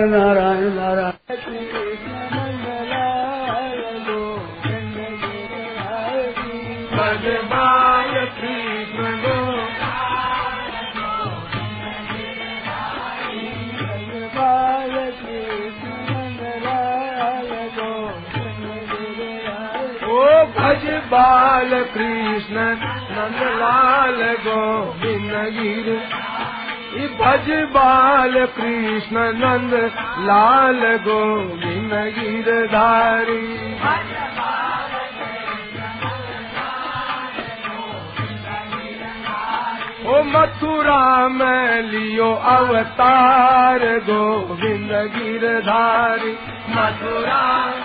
नारायण नारायण। गो भज बाल कृष्ण नंदलाल गोविंद गिर। ई भज बाल कृष्ण नंद लाल गोविंद गिरधारी। ओ मथुरा में लियो अवतार गोविंद गिरधारी। मथुरा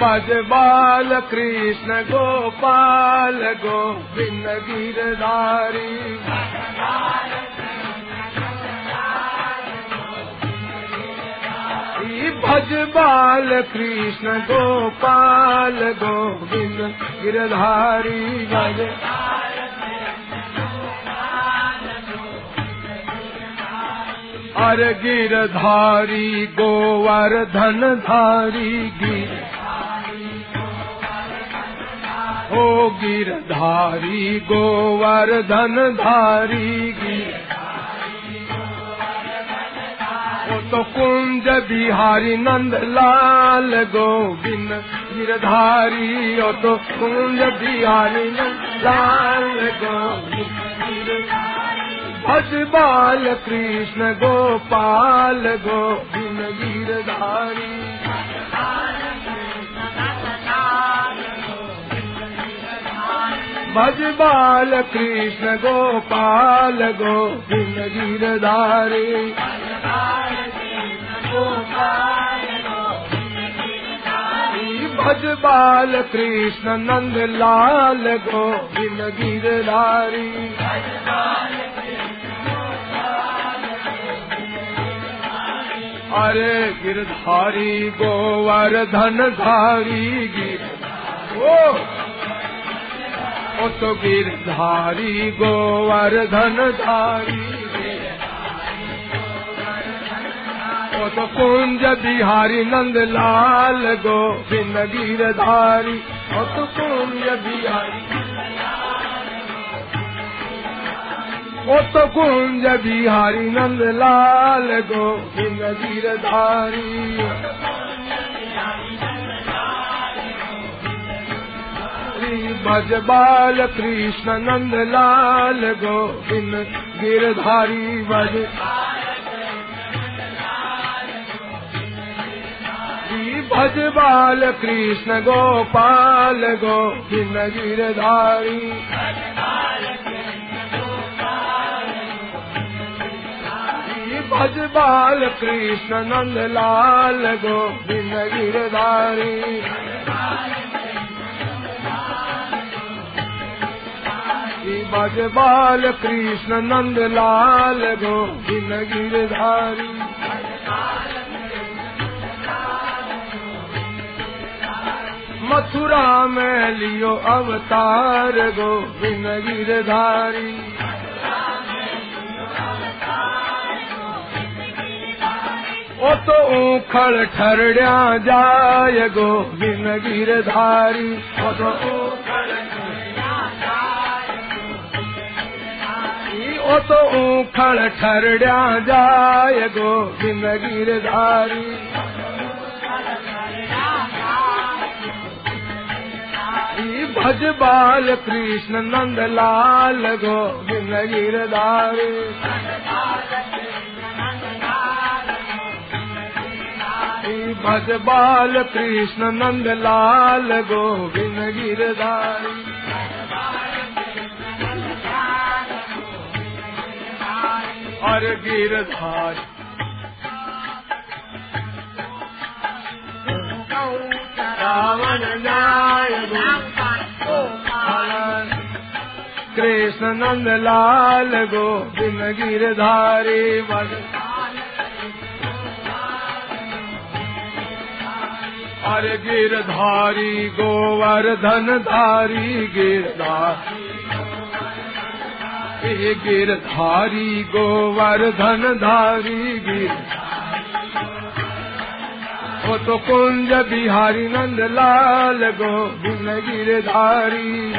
भज बाल कृष्ण गोपाल गोविंद गिरधारी। भज बाल कृष्ण गोपाल गोविंद गिरधारी। भज अर गिरधारी, गोवर्धन धारी, गिर ओ गिरधारी, गोवर्धन धारी गिर तो कुंज बिहारी नंद लाल गोविंद गिरधारी ओ तो कुंज बिहारी नंद लाल गोविंद भज बाल कृष्ण, गोपाल गोविंद गिरधारी। भज बाल कृष्ण गोपाल गोविंद गिरधारी। भज बाल कृष्ण नंद लाल गोविंद गिरधारी। अरे गिरधारी गोवर्धन धारी गिर ओ ओ तो गिरधारी गोवर्धन धारी। ओ तो कुंज बिहारी नंद लाल गोविंद गिरधारी। ओ तो कुंज बिहारी ओ तो कुंज बिहारी नंद लाल गोविंद गिरधारी भज बाल कृष्ण नंद लाल गोविंद गिरधारी भज भज बाल कृष्ण गोपाल गोविंद गिरधारी। भज बाल कृष्ण नंद लाल गोविंद गिरधारी। श्री भज बाल कृष्ण नंद लाल गो गोविंद गिरधारी। मथुरा में लियो अवतार गो गोविंद गिरधारी। ओ तो उखड़ ठरड्या जाय गोविंद गिरधारी। ओ तो ओ तो उखड़ ठरड्या जाय गोविंद गिरधारी भज बाल कृष्ण नंद लाल गोविंद गिरधारी भज बाल कृष्ण नंद लाल गोविंद गिरधारी और गिरधारी रावण कृष्ण नंद लाल गोविंद गिरधारी भज और गिरधारी गोवर्धन धारी गिरधारी गिरधारी, गोवर्धन धारी गिर। वो तो कुंज बिहारी नंद लाल गोविंद गिरधारी।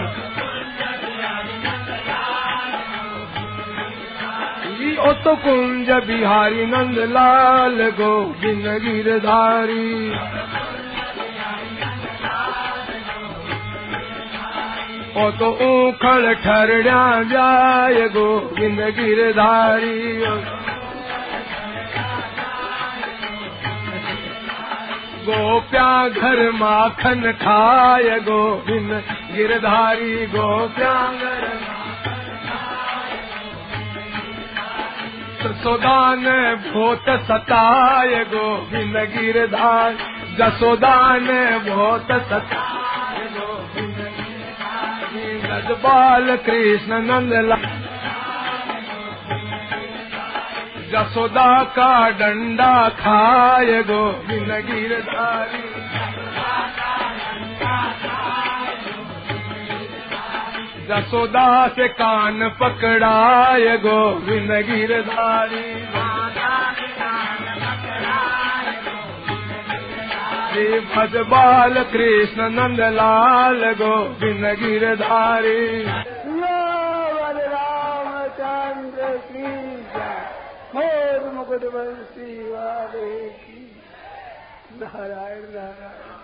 ओ तो कुंज बिहारी नंद लाल गोविंद गिरधारी। ओ तो उखड़ ठरड़ा जाय गोविंद गिरधारी। गोप्या घर माखन खाय गोविंद गिरधारी। गोप्या घर जसोदान भोत सताय गोविंद गिरधार। जसोदान भोत सताय बाल कृष्ण नंद जसोदा का डंडा खाएगो बिन गिर जसोदा कान पकड़ाए गो विन धारी श्री भजबाल कृष्ण नंद लाल गोविंद गिरधारी। रामचंद्र कृष्ण मोर मुकुट बंसी वाले की नारायण नारायण